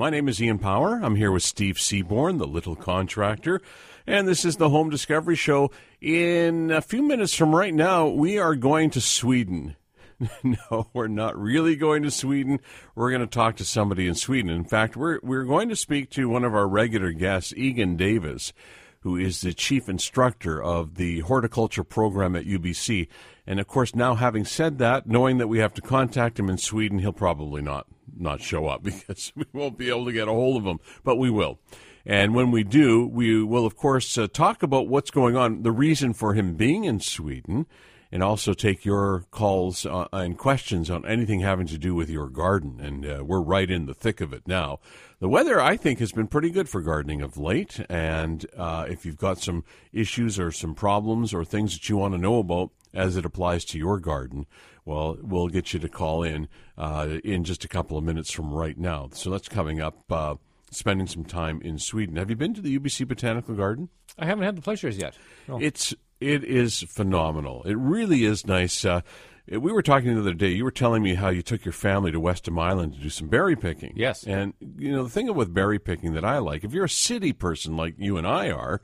My name is Ian Power. I'm here with Steve Seaborn, the little contractor, and this is the Home Discovery Show. In a few minutes from right now, we are going to Sweden. no, we're not really going to Sweden. We're going to talk to somebody in Sweden. In fact, we're we're going to speak to one of our regular guests, Egan Davis, who is the chief instructor of the horticulture program at UBC. And of course, now having said that, knowing that we have to contact him in Sweden, he'll probably not not show up because we won't be able to get a hold of him, but we will. And when we do, we will, of course, uh, talk about what's going on, the reason for him being in Sweden, and also take your calls uh, and questions on anything having to do with your garden. And uh, we're right in the thick of it now. The weather, I think, has been pretty good for gardening of late. And uh, if you've got some issues or some problems or things that you want to know about as it applies to your garden, well, we'll get you to call in uh, in just a couple of minutes from right now. So that's coming up. Uh, spending some time in Sweden. Have you been to the UBC Botanical Garden? I haven't had the pleasures yet. No. It's it is phenomenal. It really is nice. Uh, we were talking the other day. You were telling me how you took your family to Westham Island to do some berry picking. Yes. And you know the thing with berry picking that I like, if you're a city person like you and I are,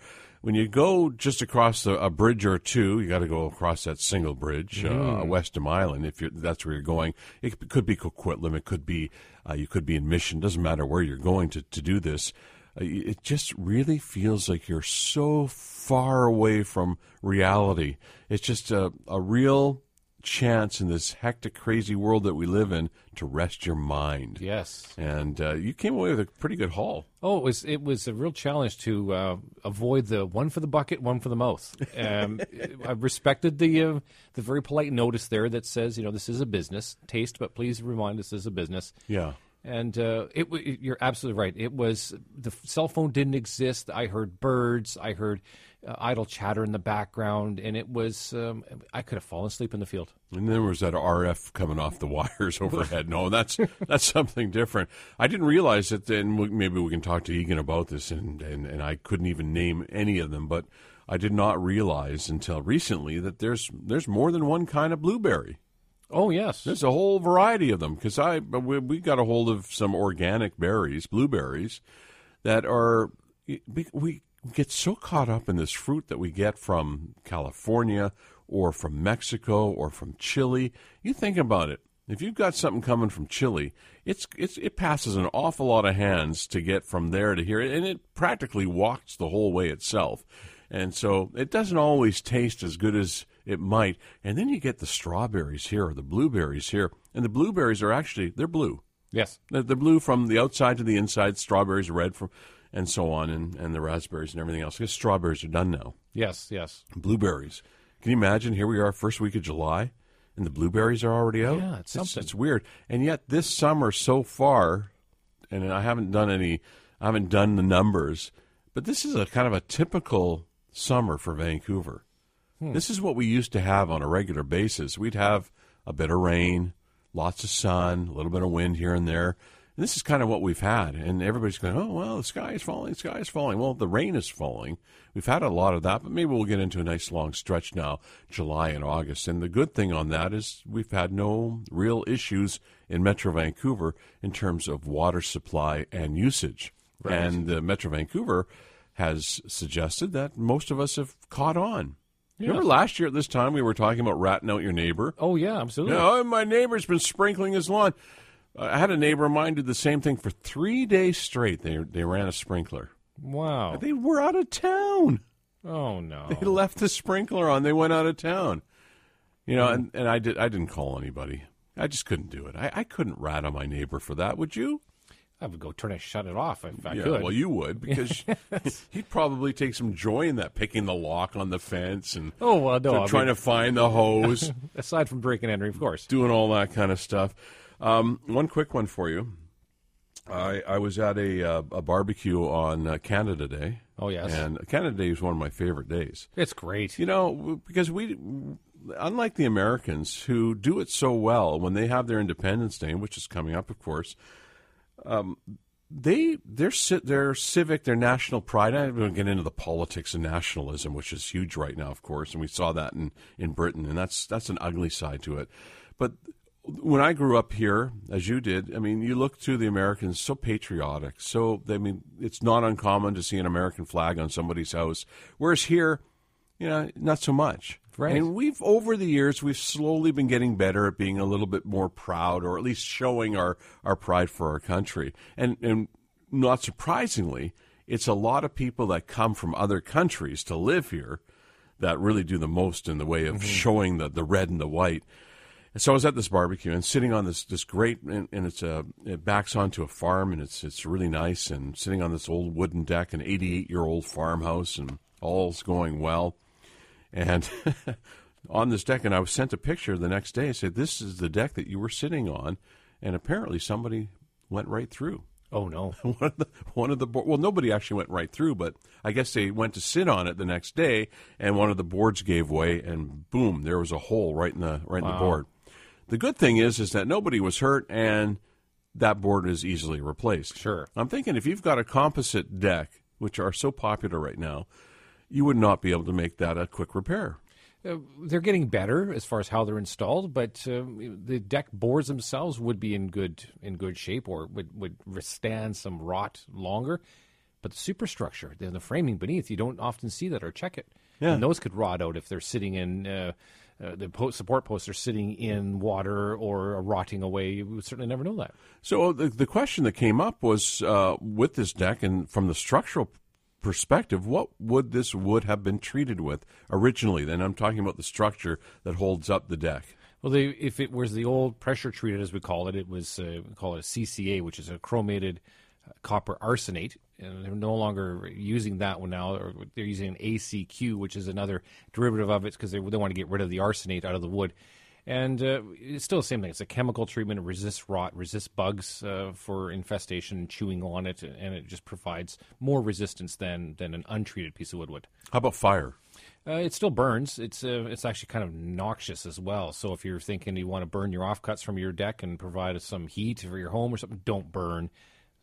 when you go just across the, a bridge or two, you got to go across that single bridge, mm. uh, mm-hmm. Westham Island. If that's where you're going, it could be Coquitlam, it could be uh, you could be in Mission. Doesn't matter where you're going to to do this. Uh, it just really feels like you're so far away from reality. It's just a, a real chance in this hectic, crazy world that we live in to rest your mind. Yes, and uh, you came away with a pretty good haul. Oh, it was it was a real challenge to uh, avoid the one for the bucket, one for the mouth. Um, I respected the uh, the very polite notice there that says, you know, this is a business taste, but please remind us this is a business. Yeah. And uh, it, it, you're absolutely right. It was the cell phone didn't exist. I heard birds. I heard uh, idle chatter in the background, and it was um, I could have fallen asleep in the field. And there was that RF coming off the wires overhead. No, that's that's something different. I didn't realize it. Then maybe we can talk to Egan about this, and, and and I couldn't even name any of them, but I did not realize until recently that there's there's more than one kind of blueberry. Oh yes, there's a whole variety of them because I we, we got a hold of some organic berries, blueberries, that are we get so caught up in this fruit that we get from California or from Mexico or from Chile. You think about it. If you've got something coming from Chile, it's, it's it passes an awful lot of hands to get from there to here, and it practically walks the whole way itself. And so it doesn't always taste as good as it might. And then you get the strawberries here or the blueberries here, and the blueberries are actually they're blue. Yes, they're, they're blue from the outside to the inside. Strawberries are red from and so on, and, and the raspberries and everything else. Because strawberries are done now. Yes, yes. Blueberries. Can you imagine? Here we are, first week of July, and the blueberries are already out. Yeah, it's something. It's, it's weird, and yet this summer so far, and I haven't done any, I haven't done the numbers, but this is a kind of a typical summer for Vancouver. Hmm. This is what we used to have on a regular basis. We'd have a bit of rain, lots of sun, a little bit of wind here and there. And this is kind of what we've had. And everybody's going, oh, well, the sky is falling, the sky is falling. Well, the rain is falling. We've had a lot of that, but maybe we'll get into a nice long stretch now, July and August. And the good thing on that is we've had no real issues in Metro Vancouver in terms of water supply and usage. Right. And uh, Metro Vancouver has suggested that most of us have caught on. Yes. Remember last year at this time we were talking about ratting out your neighbor? Oh yeah, absolutely. You know, my neighbor's been sprinkling his lawn. I had a neighbor of mine did the same thing for three days straight. They they ran a sprinkler. Wow. They were out of town. Oh no. They left the sprinkler on. They went out of town. You know, mm. and, and I did I didn't call anybody. I just couldn't do it. I, I couldn't rat on my neighbor for that. Would you? I would go turn it, shut it off if I yeah, could. Well, you would because he'd probably take some joy in that, picking the lock on the fence and oh well, no, trying mean, to find the hose. aside from breaking and entering, of course, doing all that kind of stuff. Um, one quick one for you. I, I was at a, uh, a barbecue on uh, Canada Day. Oh yes, and Canada Day is one of my favorite days. It's great, you know, because we, unlike the Americans who do it so well when they have their Independence Day, which is coming up, of course um, they their their civic their national pride. I don't get into the politics and nationalism, which is huge right now, of course, and we saw that in in Britain, and that's that's an ugly side to it. But when I grew up here, as you did, I mean, you look to the Americans so patriotic. So I mean, it's not uncommon to see an American flag on somebody's house. Whereas here, you know, not so much. Right. And we've over the years we've slowly been getting better at being a little bit more proud, or at least showing our our pride for our country. And and not surprisingly, it's a lot of people that come from other countries to live here that really do the most in the way of mm-hmm. showing the, the red and the white. And so I was at this barbecue and sitting on this this great and, and it's a it backs onto a farm and it's it's really nice and sitting on this old wooden deck, an 88 year old farmhouse, and all's going well. And on this deck, and I was sent a picture the next day. I said, "This is the deck that you were sitting on," and apparently somebody went right through. Oh no. one of the one of the bo- well, nobody actually went right through, but I guess they went to sit on it the next day, and one of the boards gave way, and boom, there was a hole right in the right in the board. The good thing is, is that nobody was hurt, and that board is easily replaced. Sure. I'm thinking if you've got a composite deck, which are so popular right now, you would not be able to make that a quick repair. Uh, they're getting better as far as how they're installed, but uh, the deck boards themselves would be in good in good shape or would, would withstand some rot longer. But the superstructure, the, the framing beneath, you don't often see that or check it. Yeah. And those could rot out if they're sitting in uh, uh, the po- support posts are sitting in water or rotting away. You would certainly never know that. So the the question that came up was uh, with this deck, and from the structural perspective, what would this wood have been treated with originally? Then I'm talking about the structure that holds up the deck. Well, they, if it was the old pressure treated, as we call it, it was uh, we call it a CCA, which is a chromated uh, copper arsenate, and they're no longer using that one now. Or they're using an ACQ, which is another derivative of it, because they, they want to get rid of the arsenate out of the wood. And uh, it's still the same thing. It's a chemical treatment. It resists rot, resists bugs uh, for infestation and chewing on it, and it just provides more resistance than, than an untreated piece of wood would. How about fire? Uh, it still burns. It's uh, it's actually kind of noxious as well. So if you're thinking you want to burn your offcuts from your deck and provide some heat for your home or something, don't burn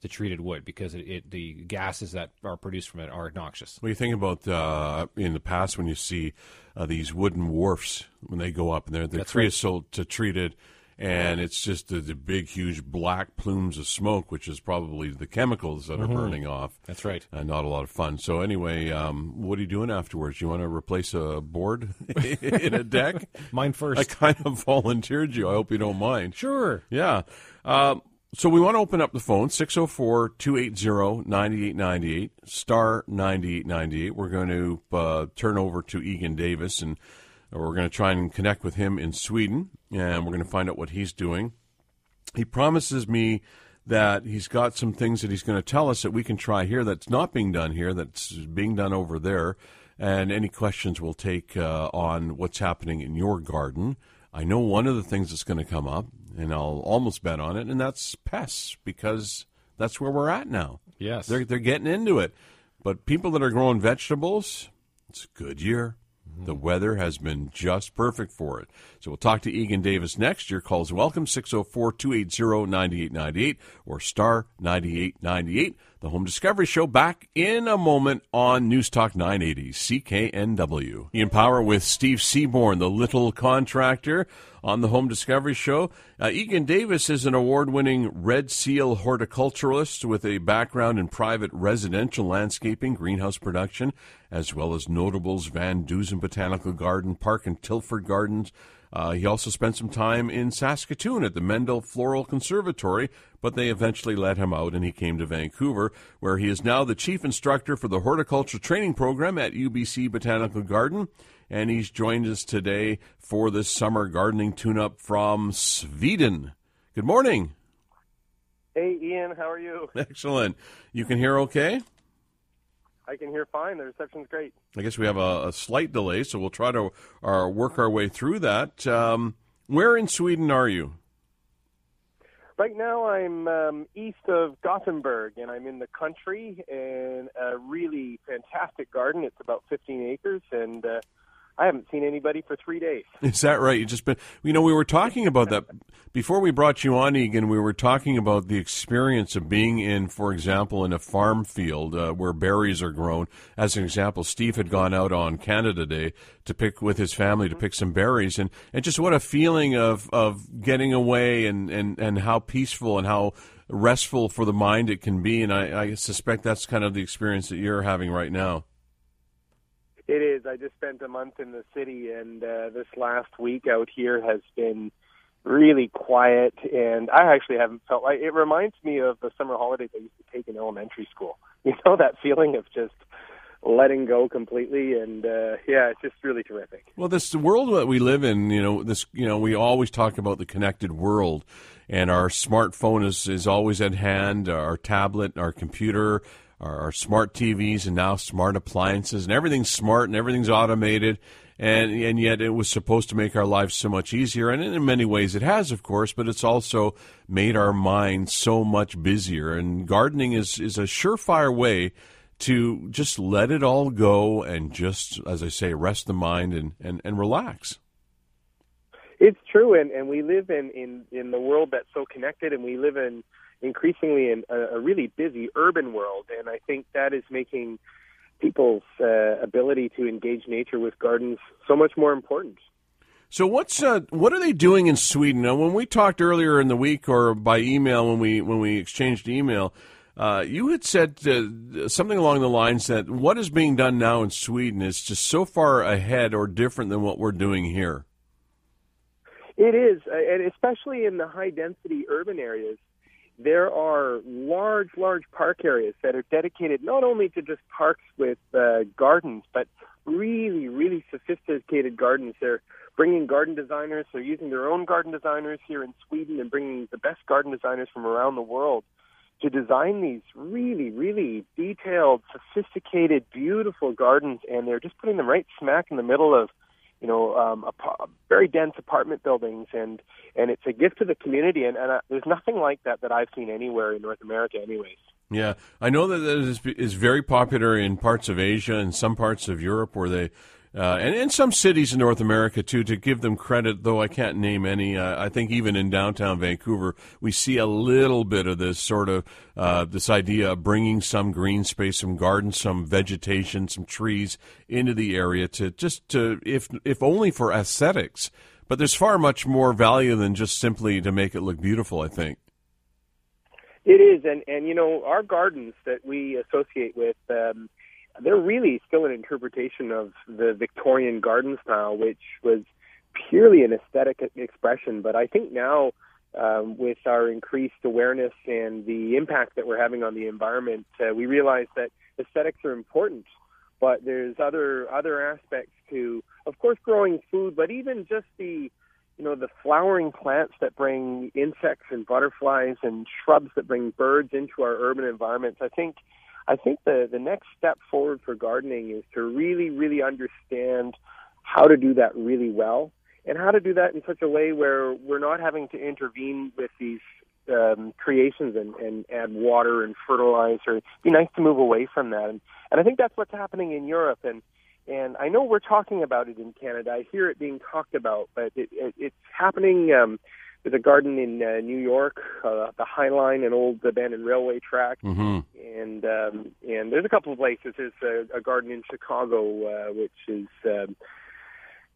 the treated wood because it, it the gases that are produced from it are noxious. What you think about uh, in the past when you see uh, these wooden wharfs when they go up and they're, they're That's right. creosote to treated, and it's just the, the big, huge black plumes of smoke, which is probably the chemicals that are burning off. That's right. Uh, not a lot of fun. So anyway, um, what are you doing afterwards? You want to replace a board in a deck? Mine first. I kind of volunteered you. I hope you don't mind. sure. Yeah. Um, so we want to open up the phone 604 280 9898 star 9898. We're going to uh, turn over to Egan Davis and we're going to try and connect with him in Sweden and we're going to find out what he's doing. He promises me that he's got some things that he's going to tell us that we can try here that's not being done here, that's being done over there. And any questions we'll take uh, on what's happening in your garden. I know one of the things that's going to come up, and I'll almost bet on it, and that's pests because that's where we're at now. Yes. They're, they're getting into it. But people that are growing vegetables, it's a good year. The weather has been just perfect for it. So we'll talk to Egan Davis next. Your call is welcome 604 280 9898 or star 9898. The Home Discovery Show back in a moment on News Talk 980 CKNW. Ian Power with Steve Seaborn, the little contractor on the Home Discovery Show. Uh, Egan Davis is an award winning Red Seal horticulturalist with a background in private residential landscaping, greenhouse production, as well as notables VanDusen Botanical Garden, Park and Tilford Gardens. Uh, he also spent some time in Saskatoon at the Mendel Floral Conservatory, but they eventually let him out and he came to Vancouver, where he is now the chief instructor for the horticulture training program at UBC Botanical Garden and he's joined us today for this summer gardening tune-up from Sweden. Good morning. Hey, Ian, how are you? Excellent. You can hear okay? I can hear fine. The reception's great. I guess we have a, a slight delay, so we'll try to uh, work our way through that. Um, where in Sweden are you? Right now, I'm um, east of Gothenburg, and I'm in the country in a really fantastic garden. It's about 15 acres, and uh, I haven't seen anybody for three days. Is that right? You just been, you know, we were talking about that before we brought you on, Egan. We were talking about the experience of being in, for example, in a farm field uh, where berries are grown. As an example, Steve had gone out on Canada Day to pick with his family to pick some berries, and, and just what a feeling of of getting away and and and how peaceful and how restful for the mind it can be. And I, I suspect that's kind of the experience that you're having right now. It is. I just spent a month in the city, and uh, this last week out here has been really quiet. And I actually haven't felt like it reminds me of the summer holidays I used to take in elementary school. You know that feeling of just letting go completely and uh yeah it's just really terrific well this world that we live in you know this you know we always talk about the connected world and our smartphone is is always at hand our tablet our computer our, our smart TVs and now smart appliances and everything's smart and everything's automated. And and yet it was supposed to make our lives so much easier. And in many ways it has of course but it's also made our minds so much busier. And gardening is is a surefire way to just let it all go and just as i say rest the mind and and, and relax. It's true. And and we live in in in the world that's so connected and we live in increasingly in a, a really busy urban world, and I think that is making people's uh, ability to engage nature with gardens so much more important. So what's uh, what are they doing in Sweden? Now, when we talked earlier in the week or by email when we when we exchanged email, uh, you had said uh, something along the lines that what is being done now in Sweden is just so far ahead or different than what we're doing here. It is, uh, and especially in the high density urban areas there are large, large park areas that are dedicated not only to just parks with uh, gardens, but really, really sophisticated gardens. They're bringing garden designers. They're using their own garden designers here in Sweden and bringing the best garden designers from around the world to design these really, really detailed, sophisticated, beautiful gardens. And they're just putting them right smack in the middle of you know, um, a, very dense apartment buildings, and and it's a gift to the community. And, and uh, there's nothing like that that I've seen anywhere in North America, anyways. Yeah, I know that it is, is very popular in parts of Asia and some parts of Europe where they uh, and in some cities in North America too. To give them credit, though I can't name any, uh, I think even in downtown Vancouver, we see a little bit of this sort of uh, this idea of bringing some green space, some gardens, some vegetation, some trees into the area to just to if if only for aesthetics. But there's far much more value than just simply to make it look beautiful. I think. It is, and and you know our gardens that we associate with. Um, they're really still an interpretation of the Victorian garden style, which was purely an aesthetic expression. But I think now, um, with our increased awareness and the impact that we're having on the environment, uh, we realize that aesthetics are important. But there's other other aspects to, of course, growing food, but even just the you know the flowering plants that bring insects and butterflies and shrubs that bring birds into our urban environments. I think I think the, the next step forward for gardening is to really, really understand how to do that really well and how to do that in such a way where we're not having to intervene with these um, creations and, and add water and fertilizer. It'd be nice to move away from that. And, and I think that's what's happening in Europe. And, and I know we're talking about it in Canada. I hear it being talked about, but it, it, it's happening um, there's a garden in uh, New York, uh, the High Line, an old abandoned railway track, mm-hmm. and um, and there's a couple of places. There's a, a garden in Chicago, uh, which is, um,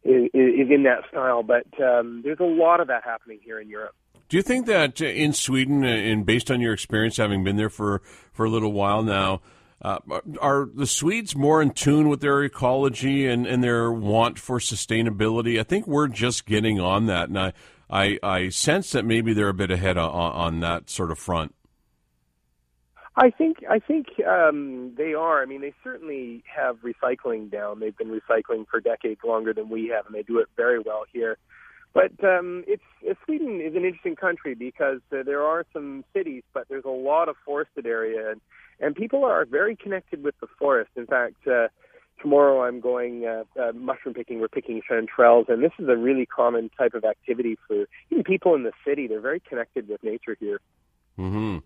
is is in that style. But um, there's a lot of that happening here in Europe. Do you think that in Sweden, and based on your experience having been there for for a little while now? Uh, are the Swedes more in tune with their ecology and, and their want for sustainability? I think we're just getting on that, and I, I, I sense that maybe they're a bit ahead on, on that sort of front. I think I think um, they are. I mean, they certainly have recycling down. They've been recycling for decades longer than we have, and they do it very well here. But um, it's uh, Sweden is an interesting country because uh, there are some cities, but there's a lot of forested area, and, and people are very connected with the forest. In fact, uh, tomorrow I'm going uh, uh, mushroom picking. We're picking chanterelles, and this is a really common type of activity for even people in the city. They're very connected with nature here. Hmm.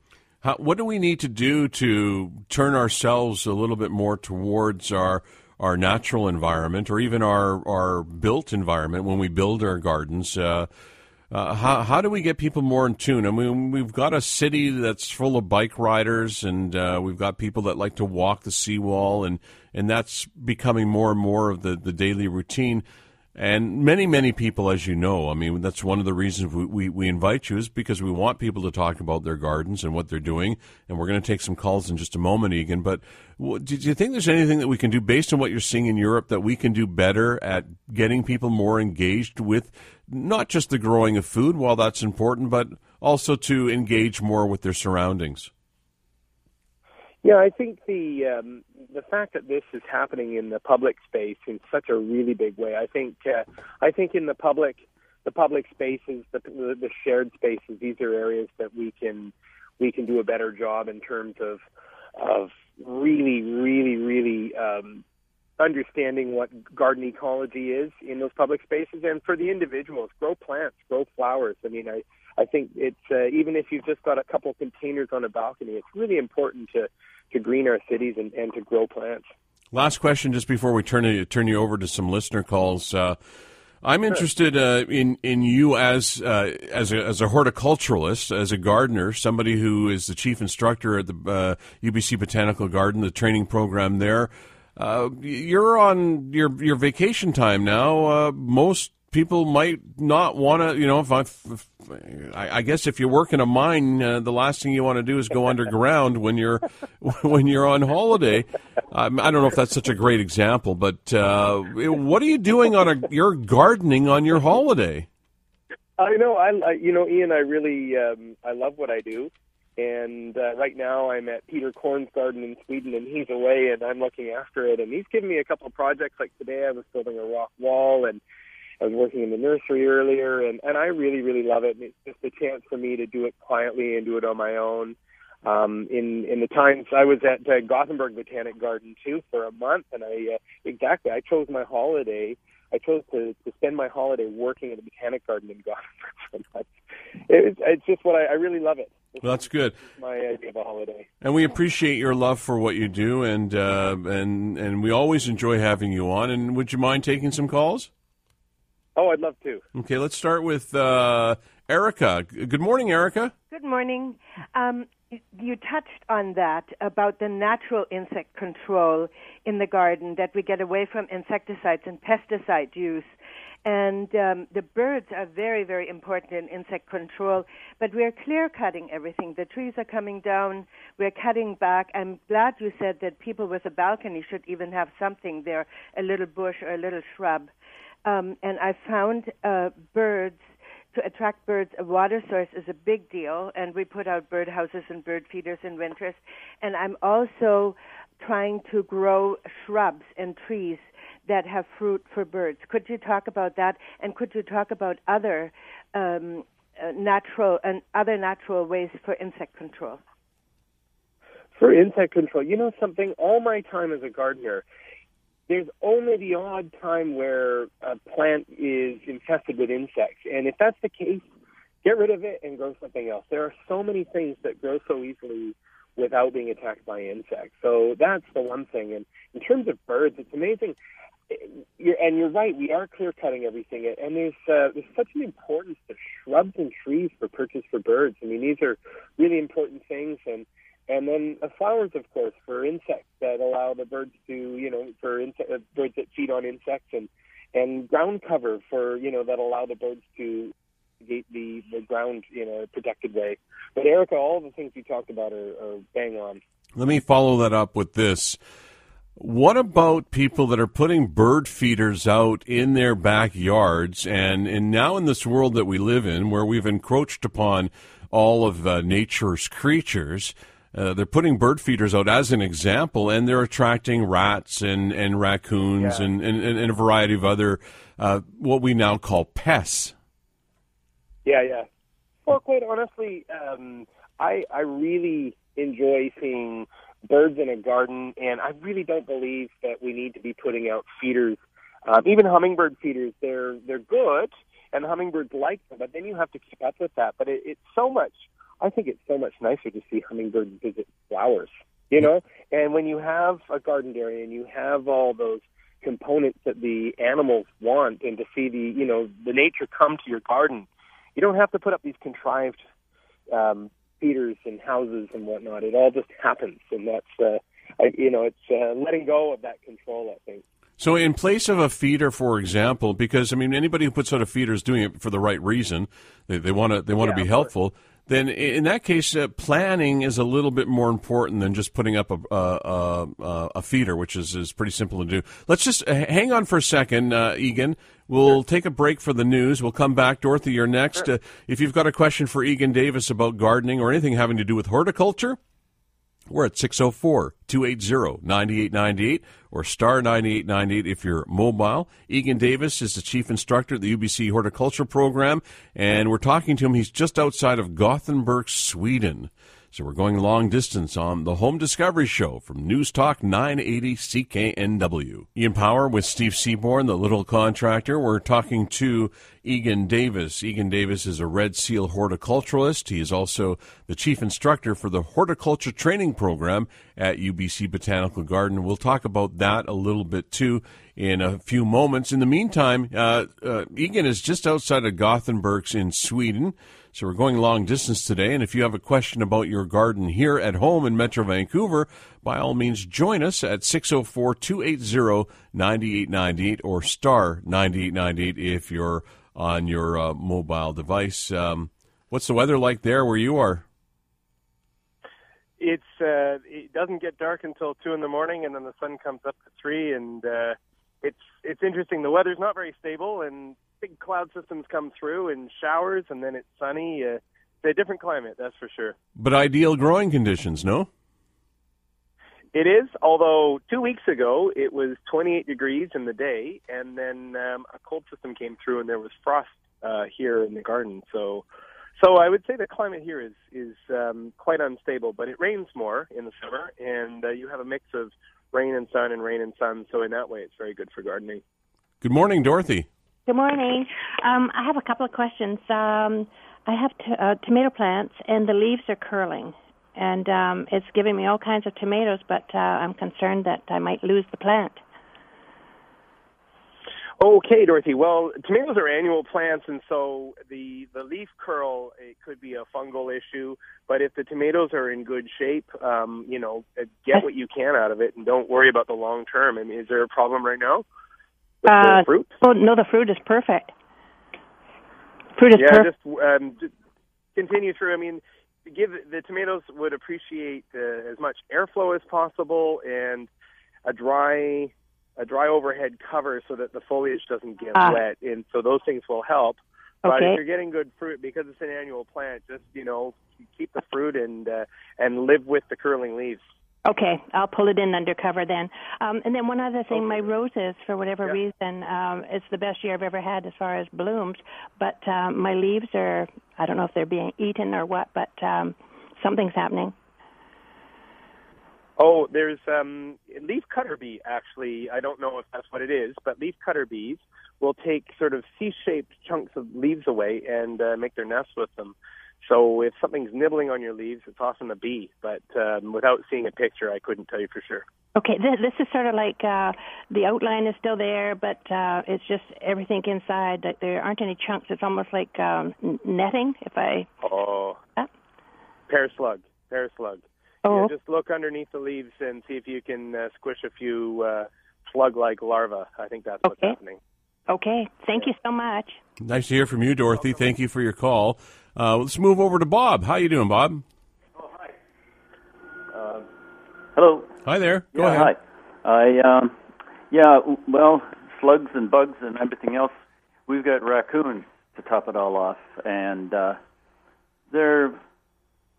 what do we need to do to turn ourselves a little bit more towards our our natural environment or even our our built environment when we build our gardens. Uh, uh, how how do we get people more in tune? I mean, we've got a city that's full of bike riders, and uh, we've got people that like to walk the seawall, and and that's becoming more and more of the the daily routine. And many, many people, as you know, I mean, that's one of the reasons we, we, we, invite you is because we want people to talk about their gardens and what they're doing. And we're going to take some calls in just a moment, Egan. But do you think there's anything that we can do based on what you're seeing in Europe that we can do better at getting people more engaged with not just the growing of food, while that's important, but also to engage more with their surroundings? Yeah, I think the um, the fact that this is happening in the public space in such a really big way. I think uh, I think in the public the public spaces, the, the shared spaces, these are areas that we can we can do a better job in terms of of really, really, really um, understanding what garden ecology is in those public spaces, and for the individuals, grow plants, grow flowers. I mean, I I think it's uh, even if you've just got a couple containers on a balcony, it's really important to to green our cities and, and to grow plants. Last question, just before we turn you, turn you over to some listener calls. Uh, I'm interested uh, in in you as uh, as a as a horticulturalist, as a gardener, somebody who is the chief instructor at the uh, UBC Botanical Garden, the training program there. Uh, you're on your your vacation time now. Uh, most people might not want to, you know, if I, if, I, guess if you work in a mine, uh, the last thing you want to do is go underground when you're when you're on holiday. Um, I don't know if that's such a great example, but uh, what are you doing on a you're gardening on your holiday? I know, I, you know, Ian, I really um, I love what I do. And uh, right now, I'm at Peter Korn's garden in Sweden, and he's away, and I'm looking after it. And he's given me a couple of projects. Like today, I was building a rock wall, and I was working in the nursery earlier, and and I really really love it. And it's just a chance for me to do it quietly and do it on my own. Um, in in the times I was at uh, Gothenburg Botanic Garden too for a month, and I uh, exactly I chose my holiday. I chose to, to spend my holiday working at the Botanic Garden in Gothenburg for a month. It, it's just what I, I really love it. Well, that's good. my idea of a holiday. And we appreciate your love for what you do, and uh, and and we always enjoy having you on. And would you mind taking some calls? Oh, I'd love to. Okay, let's start with uh, Erica. Good morning, Erica. Good morning. Um, you touched on that about the natural insect control in the garden, that we get away from insecticides and pesticide use. And um, the birds are very, very important in insect control, but we're clear cutting everything. The trees are coming down, we're cutting back. I'm glad you said that people with a balcony should even have something there, a little bush or a little shrub. Um, and I found uh, birds to attract birds, a water source is a big deal, and we put out bird houses and bird feeders in winters. And I'm also trying to grow shrubs and trees that have fruit for birds. Could you talk about that? And could you talk about other um, uh, natural and other natural ways for insect control? For insect control, you know something. All my time as a gardener there's only the odd time where a plant is infested with insects. And if that's the case, get rid of it and grow something else. There are so many things that grow so easily without being attacked by insects. So that's the one thing. And in terms of birds, it's amazing. You're, and you're right, we are clear cutting everything. And there's, uh, there's such an importance to shrubs and trees for purchase for birds. I mean, these are really important things. And and then uh, flowers, of course, for insects that allow the birds to, you know, for insect, uh, birds that feed on insects, and and ground cover for, you know, that allow the birds to gate the the ground in a protected way. But Erica, all the things you talked about are, are bang on. Let me follow that up with this. What about people that are putting bird feeders out in their backyards? And, and now in this world that we live in, where we've encroached upon all of uh, nature's creatures, uh, they're putting bird feeders out as an example, and they're attracting rats and, and raccoons yeah. and, and, and, a variety of other uh, what we now call pests. Yeah, yeah. Well, quite honestly, um, I I really enjoy seeing birds in a garden, and I really don't believe that we need to be putting out feeders. Um, even hummingbird feeders, they're they're good, and hummingbirds like them, but then you have to keep up with that. But it, it's so much I think it's so much nicer to see hummingbirds visit flowers, you know, And when you have a garden area and you have all those components that the animals want and to see the, you know, the nature come to your garden, you don't have to put up these contrived um, feeders and houses and whatnot. It all just happens. And that's, uh, I, you know, it's uh, letting go of that control, I think. So, in place of a feeder, for example, because I mean, anybody who puts out a feeder is doing it for the right reason. They, they want to they want to Yeah, be helpful. Then, in that case, uh, planning is a little bit more important than just putting up a a, a, a feeder, which is, is pretty simple to do. Let's just hang on for a second, uh, Egan. We'll take a break for the news. We'll come back. Dorothy, you're next. Uh, if you've got a question for Egan Davis about gardening or anything having to do with horticulture, we're at 604 280 9898 or star 9898 if you're mobile. Egan Davis is the chief instructor at the UBC Horticulture Program, and we're talking to him. He's just outside of Gothenburg, Sweden. So we're going long distance on the Home Discovery Show from News Talk 980 CKNW. Ian Power with Steve Seaborn, the little contractor. We're talking to Egan Davis. Egan Davis is a Red Seal horticulturalist. He is also the chief instructor for the horticulture training program at UBC Botanical Garden. We'll talk about that a little bit too in a few moments. In the meantime, uh, uh, Egan is just outside of Gothenburg in Sweden. So we're going long distance today. And if you have a question about your garden here at home in Metro Vancouver, by all means join us at 604 280 9898 or star 9898 if you're on your uh, mobile device. Um, what's the weather like there where you are? It's uh, it doesn't get dark until two in the morning, and then the sun comes up to three, and uh, it's it's interesting. The weather's not very stable, and big cloud systems come through and showers, and then it's sunny. Uh, it's a different climate, that's for sure. But ideal growing conditions, no? It is, although two weeks ago it was 28 degrees in the day, and then um, a cold system came through, and there was frost uh, here in the garden. So, so I would say the climate here is is um, quite unstable, but it rains more in the summer, and uh, you have a mix of rain and sun and rain and sun. So in that way, it's very good for gardening. Good morning, Dorothy. Good morning. Um, I have a couple of questions. Um, I have t- uh, tomato plants, and the leaves are curling, and um, it's giving me all kinds of tomatoes. But uh, I'm concerned that I might lose the plant. Okay, Dorothy. Well, tomatoes are annual plants, and so the the leaf curl it could be a fungal issue. But if the tomatoes are in good shape, um, you know, get what you can out of it, and don't worry about the long term. I mean, is there a problem right now with Uh, the fruit? Oh no, the fruit is perfect. Fruit is yeah, perfect. just um, just continue through. I mean, give the tomatoes would appreciate uh, as much airflow as possible and a dry a dry overhead cover so that the foliage doesn't get Ah. wet, and so those things will help. Okay. But if you're getting good fruit because it's an annual plant, just you know keep the fruit and uh, and live with the curling leaves. Okay, I'll pull it in undercover then. Um, and then one other thing, my roses, for whatever Yeah. reason, um, it's the best year I've ever had as far as blooms. But um, my leaves are, I don't know if they're being eaten or what, but um, something's happening. Oh, there's um, leaf cutter bee. Actually, I don't know if that's what it is, but leaf cutter bees will take sort of C-shaped chunks of leaves away and uh, make their nests with them. So if something's nibbling on your leaves, it's often a bee. But um, without seeing a picture, I couldn't tell you for sure. Okay, this, this is sort of like uh, the outline is still there, but uh, it's just everything inside. That there aren't any chunks. It's almost like um, netting. If I Oh, pear slug, pear slug. oh Yeah, just look underneath the leaves and see if you can uh, squish a few uh, slug-like larvae. I think that's what's Okay. happening. okay, thank you so much. Nice to hear from you, Dorothy. Thank you for your call. Uh, let's move over to Bob. How you doing, Bob? Oh, hi. Uh, hello. Hi there. Go yeah, ahead. Hi. I um, yeah. Well, slugs and bugs and everything else. We've got raccoons to top it all off, and uh, they're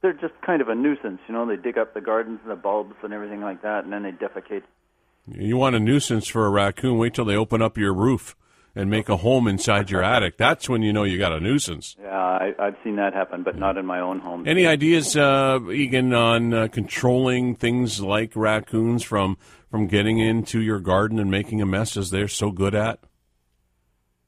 they're just kind of a nuisance. You know, they dig up the gardens and the bulbs and everything like that, and then they defecate. You want a nuisance for a raccoon? Wait till they open up your roof and make a home inside your attic. That's when you know you got a nuisance. Yeah, I, I've seen that happen, but not in my own home. Any ideas, uh, Egan, on uh, controlling things like raccoons from from getting into your garden and making a mess as they're so good at?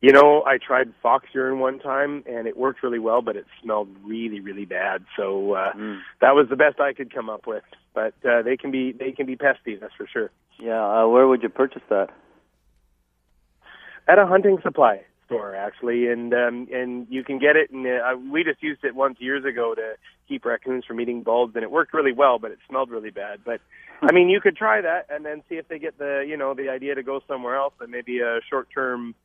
You know, I tried fox urine one time and it worked really well, but it smelled really, really bad. So uh, Mm. that was the best I could come up with. But uh, they can be they can be pesty, that's for sure. Yeah, uh, where would you purchase that? At a hunting supply store, actually, and um, and you can get it. And uh, we just used it once years ago to keep raccoons from eating bulbs, and it worked really well, but it smelled really bad. But I mean, you could try that and then see if they get the you know the idea to go somewhere else, and maybe a short term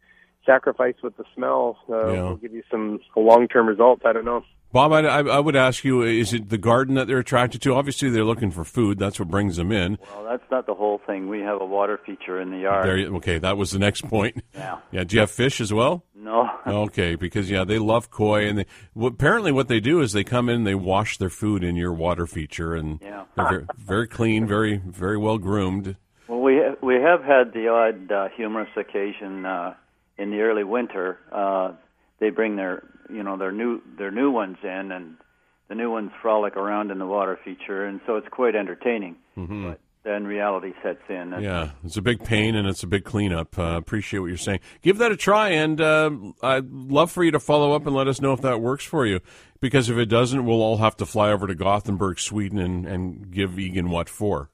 sacrifice with the smell uh, Yeah. will give you some long term results. I don't know. Bob, I, I, would ask you: Is it the garden that they're attracted to? Obviously, they're looking for food. That's what brings them in. Well, that's not the whole thing. We have a water feature in the yard. There, you- okay, that was the next point. Yeah. Yeah, do you have fish as well? No. Okay, because yeah, they love koi, and they, well, apparently what they do is they come in, and they wash their food in your water feature, and Yeah. they're very, very clean, very very well groomed. Well, we ha- we have had the odd uh, humorous occasion uh, in the early winter. Uh, they bring their you know their new their new ones in, and the new ones frolic around in the water feature, and so it's quite entertaining. Mm-hmm. But then reality sets in. And Yeah, it's a big pain and it's a big cleanup. Uh, appreciate what you're saying. Give that a try, and uh, I'd love for you to follow up and let us know if that works for you. Because if it doesn't, we'll all have to fly over to Gothenburg, Sweden, and, and give Egan what for.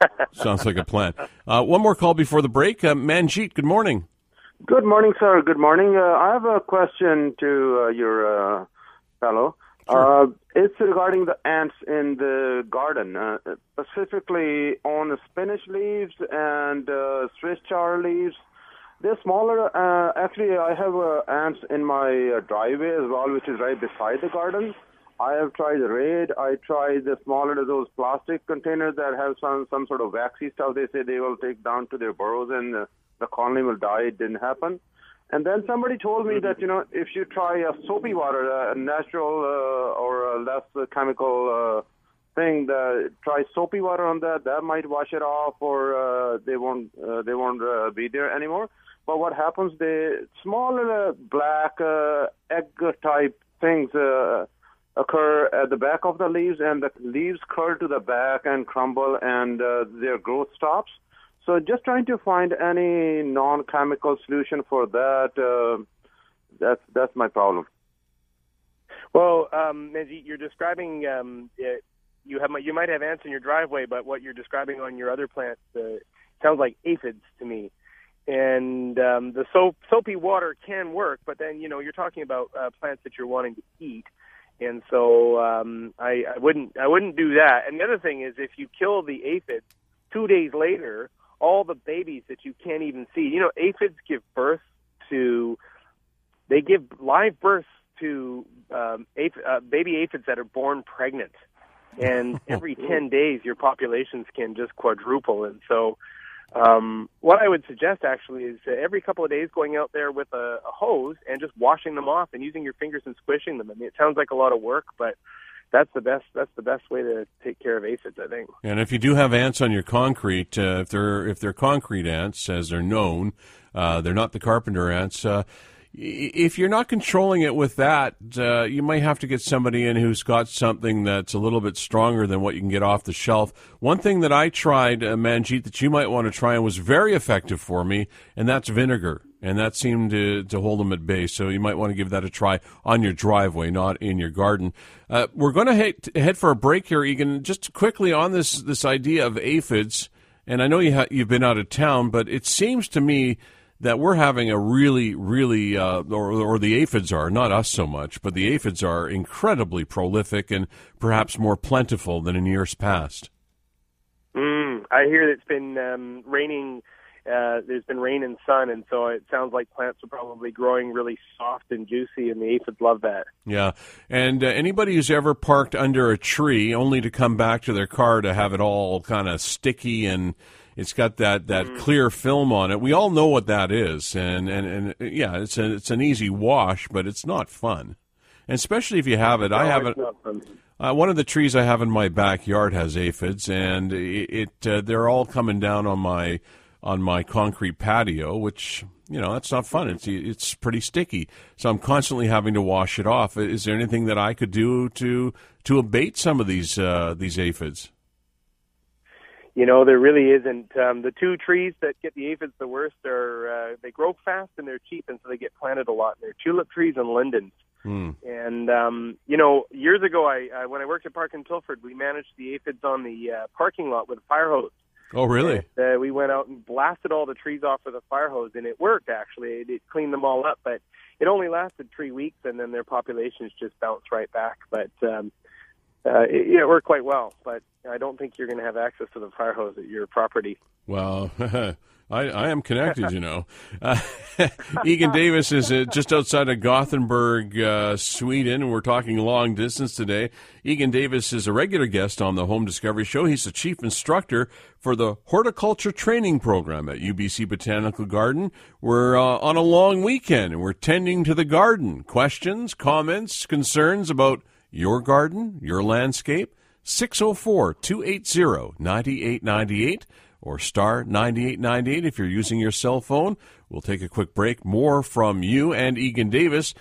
Sounds like a plan. Uh, one more call before the break. Uh, Manjeet, good morning. Good morning, sir. Good morning. Uh, I have a question to uh, your uh, fellow. Uh, it's regarding the ants in the garden, uh, specifically on the spinach leaves and uh, Swiss chard leaves. They're smaller. Uh, actually, I have uh, ants in my uh, driveway as well, which is right beside the garden. I have tried the red. I tried the smaller of those plastic containers that have some some sort of waxy stuff. They say they will take down to their burrows and uh, the colony will die. It didn't happen. And then somebody told me that you know if you try a soapy water, a natural uh, or a less chemical uh, thing, the, try soapy water on that. That might wash it off, or uh, they won't uh, they won't uh, be there anymore. But what happens? The smaller uh, black uh, egg type things uh, occur at the back of the leaves, and the leaves curl to the back and crumble, and uh, their growth stops. So just trying to find any non-chemical solution for that. Uh, that's that's my problem. Well, um, you're describing um, it, you have you might have ants in your driveway, but what you're describing on your other plants uh, sounds like aphids to me. And um, the soap soapy water can work, but then you know you're talking about uh, plants that you're wanting to eat, and so um, I, I wouldn't I wouldn't do that. And the other thing is, if you kill the aphids, two days later, all the babies that you can't even see. You know, aphids give birth to they give live birth to um, aph- uh, baby aphids that are born pregnant, and every ten days your populations can just quadruple. And so, um, what I would suggest actually is uh, every couple of days going out there with a, a hose and just washing them off and using your fingers and squishing them. I mean, it sounds like a lot of work, but that's the best. That's the best way to take care of aphids, I think. And if you do have ants on your concrete, uh, if they're if they're concrete ants, as they're known, uh, they're not the carpenter ants. Uh, if you're not controlling it with that, uh, you might have to get somebody in who's got something that's a little bit stronger than what you can get off the shelf. One thing that I tried, uh, Manjeet, that you might want to try and was very effective for me, and that's vinegar. And that seemed to, to hold them at bay. So you might want to give that a try on your driveway, not in your garden. Uh, we're going to head, head for a break here, Egan. Just quickly on this this idea of aphids, and I know you ha- you've been out of town, but it seems to me that we're having a really, really, uh, or, or the aphids are, not us so much, but the aphids are incredibly prolific and perhaps more plentiful than in years past. Mm, I hear that it's been um, raining. Uh, there's been rain and sun, and so it sounds like plants are probably growing really soft and juicy, and the aphids love that. Yeah, and uh, anybody who's ever parked under a tree only to come back to their car to have it all kind of sticky and it's got that, that clear film on it. We all know what that is, and, and, and uh, yeah, it's a, it's an easy wash, but it's not fun, and especially if you have it. I have it. Uh, one of the trees I have in my backyard has aphids, and it, it uh, they're all coming down on my on my concrete patio, which you know that's not fun. It's it's pretty sticky, so I'm constantly having to wash it off. Is there anything that I could do to to abate some of these uh, these aphids? you know, there really isn't. Um, the two trees that get the aphids the worst are uh, they grow fast and they're cheap, and so they get planted a lot. And they're tulip trees and lindens. Hmm. And um, you know, years ago, I, I when I worked at Park and Tilford, we managed the aphids on the uh, parking lot with a fire hose. Oh, really? And, uh, we went out and blasted all the trees off with a fire hose, and it worked. Actually, it, it cleaned them all up, but it only lasted three weeks, and then their populations just bounced right back. But um, uh, it, it worked quite well. But I don't think you're going to have access to the fire hose at your property. Well, I, I am connected, you know. Uh, Egan Davis is uh, just outside of Gothenburg, uh, Sweden. And we're talking long distance today. Egan Davis is a regular guest on the Home Discovery Show. He's the chief instructor for the horticulture training program at UBC Botanical Garden. We're uh, on a long weekend and we're tending to the garden. Questions, comments, concerns about your garden, your landscape? 604 280 9898 or star 9898 if you're using your cell phone. We'll take a quick break. More from you and Egan Davis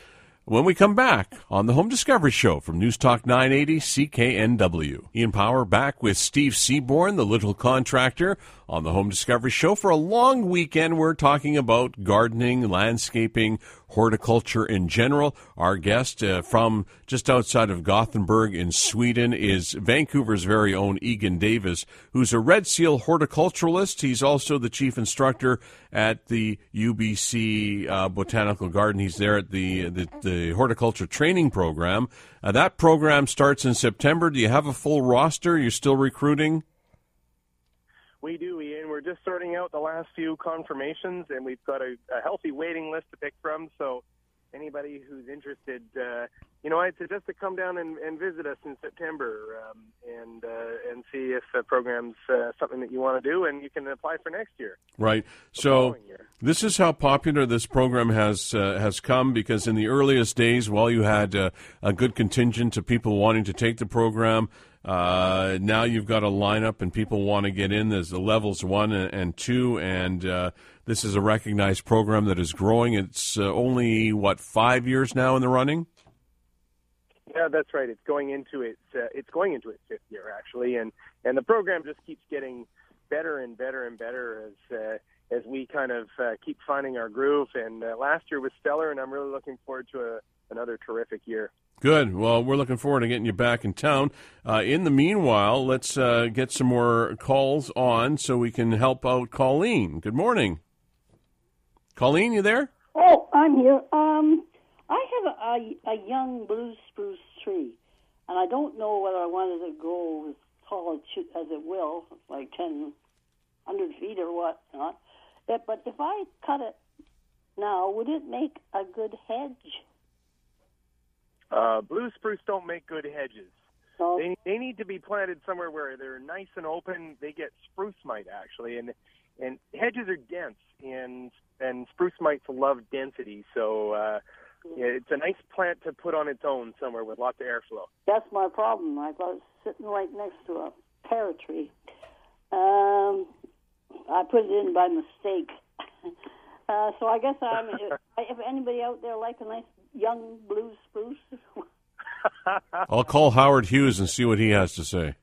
when we come back on the Home Discovery Show from News Talk 980 CKNW. Ian Power back with Steve Seaborn, the little contractor, on the Home Discovery Show for a long weekend. We're talking about gardening, landscaping, horticulture in general. Our guest uh, from just outside of Gothenburg in Sweden is Vancouver's very own Egan Davis, who's a Red Seal horticulturalist. He's also the chief instructor at the UBC uh, Botanical Garden. He's there at the, the, the horticulture training program. Uh, that program starts in September. Do you have a full roster? You're still recruiting? We do, Ian. We're just sorting out the last few confirmations, and we've got a, a healthy waiting list to pick from. So, anybody who's interested, uh, you know, I'd suggest to come down and, and visit us in September um, and uh, and see if the program's uh, something that you want to do, and you can apply for next year. Right. So this is how popular this program has uh, has come because in the earliest days, while you had uh, a good contingent of people wanting to take the program, uh, now you've got a lineup and people want to get in. There's the levels one and, two, and uh, this is a recognized program that is growing. It's uh, only what five years now in the running. Yeah, that's right. It's going into its uh, it's going into its fifth year actually, and and the program just keeps getting better and better and better as uh, as we kind of uh, keep finding our groove. And uh, last year was stellar, and I'm really looking forward to a, another terrific year. Good. Well, we're looking forward to getting you back in town. Uh, in the meanwhile, let's uh, get some more calls on so we can help out Colleen. Good morning. Colleen, you there? Oh, I'm here. Um, I have a, a, a young blue spruce tree, and I don't know whether I wanted to go as tall as, as it will, like 10, 100 feet or what not. It, but if I cut it now, would it make a good hedge? Uh, blue spruce don't make good hedges. No. They they need to be planted somewhere where they're nice and open. They get spruce mite actually, and and hedges are dense, and and spruce mites love density. So uh, yeah, it's a nice plant to put on its own somewhere with lots of airflow. That's my problem. I was sitting right next to a pear tree. Um, I put it in by mistake. uh, so I guess I'm. if anybody out there like a nice young blue spruce, I'll call Howard Hughes and see what he has to say.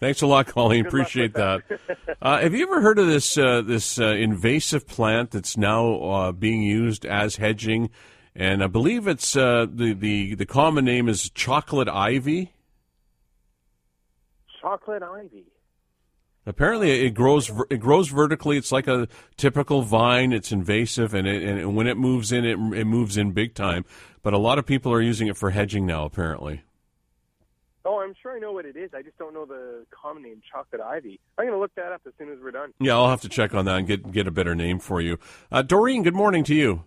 Thanks a lot, Colleen. Good Appreciate with that. Uh, have you ever heard of this uh, this uh, invasive plant that's now uh, being used as hedging? And I believe it's uh, the, the the common name is chocolate ivy. Chocolate ivy. Apparently, it grows ver- it grows vertically. It's like a typical vine. It's invasive, and it, and when it moves in, it it moves in big time. But a lot of people are using it for hedging now. Apparently. Oh, I'm sure I know what it is. I just don't know the common name, chocolate ivy. I'm going to look that up as soon as we're done. Yeah, I'll have to check on that and get get a better name for you. Uh, Doreen, good morning to you.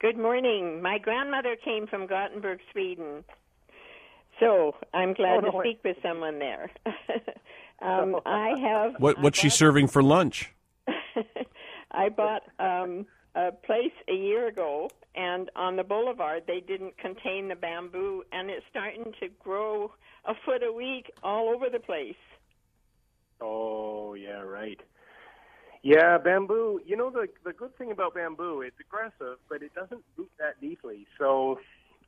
Good morning. My grandmother came from Gothenburg, Sweden. So I'm glad Oh, to no way. speak with someone there. um, I have. What I what's she bought- serving for lunch? I bought um, a place a year ago, and on the boulevard they didn't contain the bamboo, and it's starting to grow a foot a week all over the place. Oh, yeah, right. Yeah, bamboo. You know the the good thing about bamboo, it's aggressive, but it doesn't root that deeply. So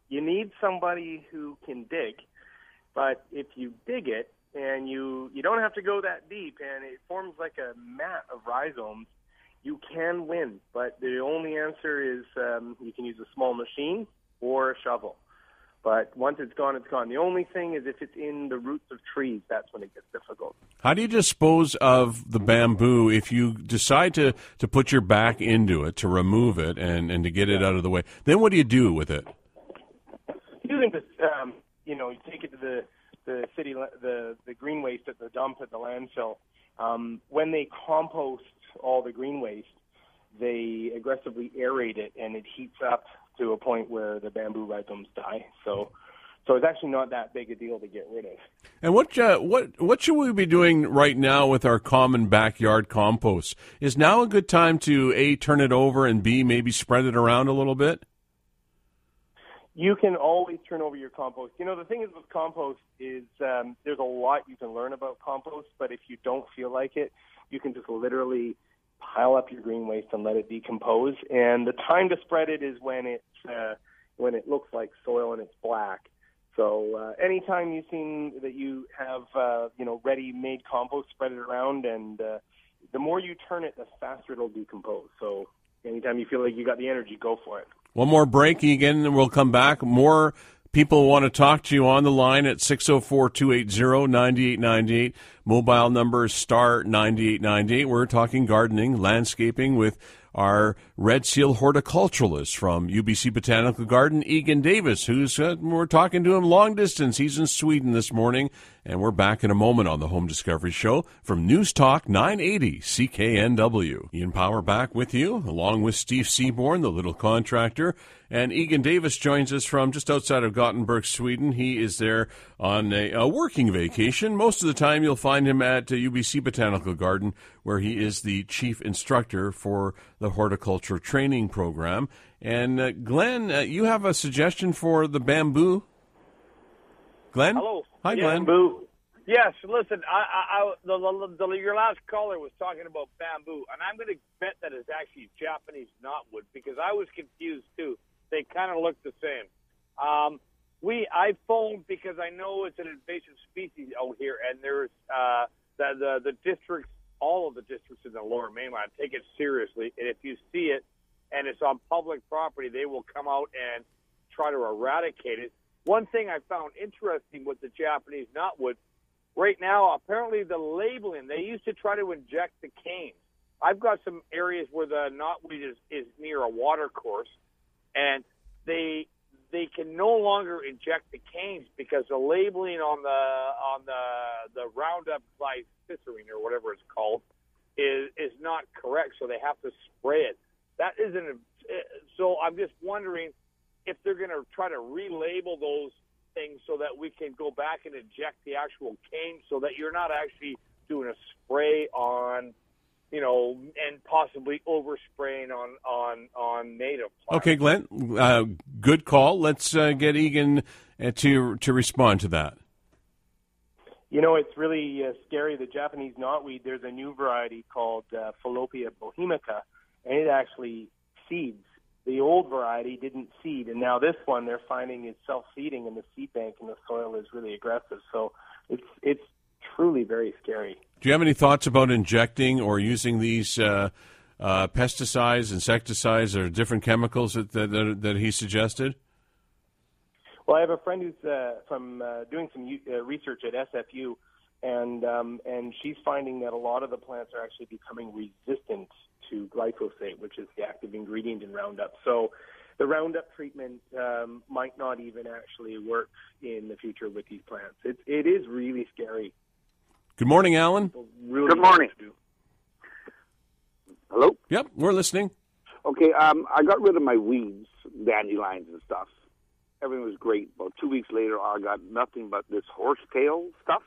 you need somebody who can dig. But if you dig it, and you you don't have to go that deep, and it forms like a mat of rhizomes. You can win, but the only answer is um, you can use a small machine or a shovel. But once it's gone, it's gone. The only thing is if it's in the roots of trees, that's when it gets difficult. How do you dispose of the bamboo if you decide to, to put your back into it, to remove it, and, and to get it out of the way? Then what do you do with it? You can just, um, you know, you take it to the the city, the the green waste at the dump at the landfill. Um, when they compost all the green waste, they aggressively aerate it, and it heats up to a point where the bamboo rhizomes die. So, so it's actually not that big a deal to get rid of. And what uh, what what should we be doing right now with our common backyard compost? Is now a good time to a turn it over and b maybe spread it around a little bit? You can always turn over your compost. You know the thing is with compost is um, there's a lot you can learn about compost, but if you don't feel like it, you can just literally pile up your green waste and let it decompose. And the time to spread it is when it's uh, when it looks like soil and it's black. So uh, anytime you've seen that you have uh, you know ready-made compost, spread it around, and uh, the more you turn it, the faster it'll decompose. So anytime you feel like you got the energy, go for it. One more break, again, and we'll come back. More people want to talk to you on the line at 604-280-9898. Mobile number star 9898. We're talking gardening, landscaping with our Red Seal horticulturalist from UBC Botanical Garden, Egan Davis, who's uh, we're talking to him long distance. He's in Sweden this morning, and we're back in a moment on the Home Discovery Show from News Talk 980 CKNW. Ian Power back with you, along with Steve Seaborn, the little contractor. And Egan Davis joins us from just outside of Gothenburg, Sweden. He is there on a, a working vacation. Most of the time, you'll find him at uh, UBC Botanical Garden, where he is the chief instructor for the horticulture training program. And uh, Glenn, uh, you have a suggestion for the bamboo? Glenn? Hello. Hi, yeah, Glenn. Bamboo. Yes, listen, I, I, I the, the, the, your last caller was talking about bamboo, and I'm going to bet that it's actually Japanese knotweed because I was confused too. They kind of look the same. Um, we I phoned because I know it's an invasive species out here, and there's uh, the, the the districts, all of the districts in the Lower Mainland take it seriously, and if you see it and it's on public property, they will come out and try to eradicate it. One thing I found interesting with the Japanese knotweed, right now, apparently the labeling, they used to try to inject the canes. I've got some areas where the knotweed is, is near a water course, and they they can no longer inject the canes because the labeling on the on the the Roundup glyphosate or whatever it's called is is not correct. So they have to spray it. That isn't. A, so I'm just wondering if they're going to try to relabel those things so that we can go back and inject the actual cane so that you're not actually doing a spray on you know and possibly overspraying on on on native plants. Okay, Glenn, uh, good call. Let's uh, get Egan uh, to to respond to that. You know, it's really uh, scary. The Japanese knotweed. There's a new variety called uh, Fallopia bohemica, and it actually seeds the old variety didn't seed, and now this one they're finding is self-seeding, and the seed bank in the soil is really aggressive. So it's it's truly very scary. Do you have any thoughts about injecting or using these uh, uh, pesticides, insecticides, or different chemicals that that, that he suggested? Well, I have a friend who's uh, from uh, doing some uh, research at SFU, and um, and she's finding that a lot of the plants are actually becoming resistant to glyphosate, which is the active ingredient in Roundup. So the Roundup treatment um, might not even actually work in the future with these plants. It, it is really scary. Good morning, Alan. Really Good morning. Hello? Yep, we're listening. Okay, um, I got rid of my weeds, dandelions and stuff. Everything was great. About two weeks later, I got nothing but this horsetail stuff,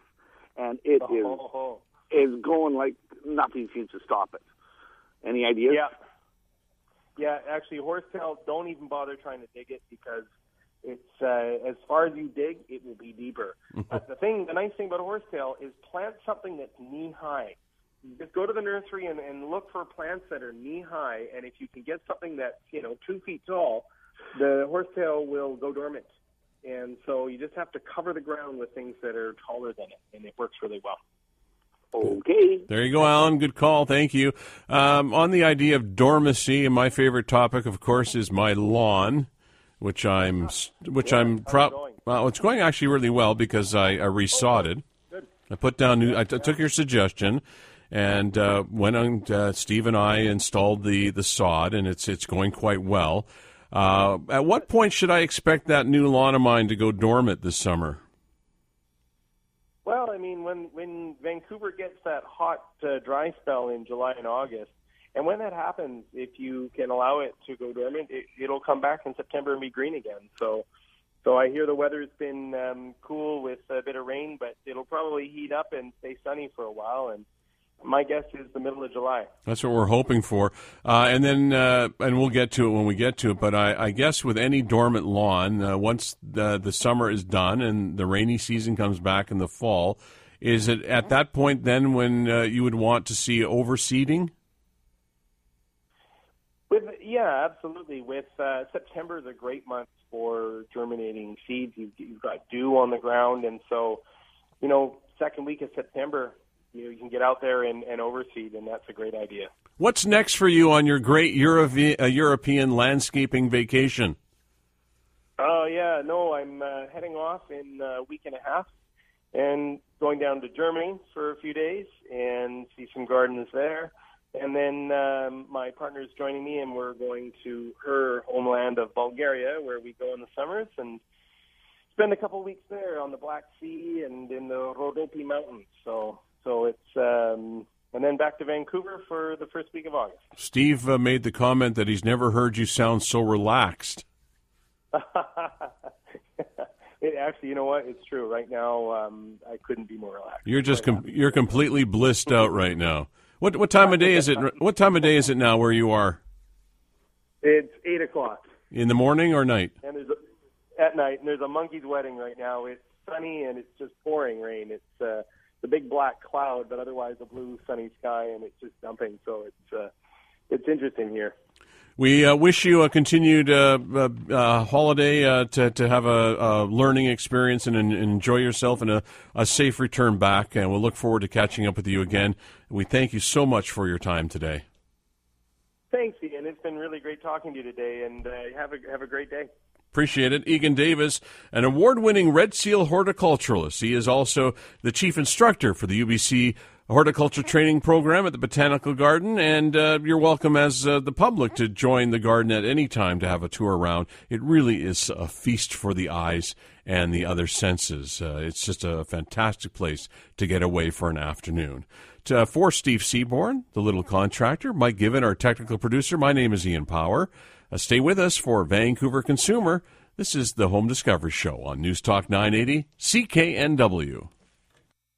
and it is Oh, is going like nothing seems to stop it. Any ideas? Yeah. Yeah, actually, horsetail, don't even bother trying to dig it because it's uh, as far as you dig, it will be deeper. but the thing, the nice thing about horsetail is plant something that's knee high. Just go to the nursery and, and look for plants that are knee high, and if you can get something that's you know two feet tall, the horsetail will go dormant and so you just have to cover the ground with things that are taller than it, and it works really well. Okay. There you go, Alan. Good call. Thank you. Um, on the idea of dormancy, and my favorite topic, of course, is my lawn, which I'm which I'm proud. Well, it's going actually really well because I, I resodded. I put down new. I t- took your suggestion and uh, went on. Uh, Steve and I installed the the sod, and it's it's going quite well. Uh, at what point should I expect that new lawn of mine to go dormant this summer? Well, I mean, when when Vancouver gets that hot, uh, dry spell in July and August, and when that happens, if you can allow it to go dormant, it, it'll come back in September and be green again. So, so I hear the weather's been um, cool with a bit of rain, but it'll probably heat up and stay sunny for a while. And my guess is the middle of July. That's what we're hoping for, uh, and then uh, and we'll get to it when we get to it. But I, I guess with any dormant lawn, uh, once the the summer is done and the rainy season comes back in the fall, is it at that point then when uh, you would want to see overseeding? With yeah, absolutely. With uh, September is a great month for germinating seeds. You've, you've got dew on the ground, and so you know, second week of September, you know, you can get out there and, and overseed, and that's a great idea. What's next for you on your great Euro- uh, European landscaping vacation? Oh yeah, no, I'm uh, heading off in a week and a half, and going down to Germany for a few days and see some gardens there. And then um, my partner is joining me, and we're going to her homeland of Bulgaria, where we go in the summers and spend a couple weeks there on the Black Sea and in the Rhodope Mountains. So, so it's um, and then back to Vancouver for the first week of August. Steve uh, made the comment that he's never heard you sound so relaxed. it actually, you know what? It's true. Right now, um, I couldn't be more relaxed. You're just com- you're completely blissed out right now. What what time of day is it? What time of day is it now where you are? It's eight o'clock In the morning or night? and there's a, at night, and there's a monkey's wedding right now. It's sunny and it's just pouring rain. It's uh, the big black cloud, but otherwise a blue sunny sky, and it's just dumping. So it's uh, it's interesting here. We uh, wish you a continued uh, uh, uh, holiday uh, to, to have a, a learning experience and, and enjoy yourself and a, a safe return back. And we'll look forward to catching up with you again. We thank you so much for your time today. Thanks, Ian. It's been really great talking to you today, and uh, have a have a great day. Appreciate it. Egan Davis, an award winning Red Seal horticulturalist. He is also the chief instructor for the UBC horticulture training program at the Botanical Garden. And uh, you're welcome as uh, the public to join the garden at any time to have a tour around. It really is a feast for the eyes and the other senses. Uh, it's just a fantastic place to get away for an afternoon. To, for Steve Seaborn, the little contractor, Mike Given, our technical producer, my name is Ian Power. Uh, stay with us for Vancouver Consumer. This is the Home Discovery Show on News Talk 980 CKNW.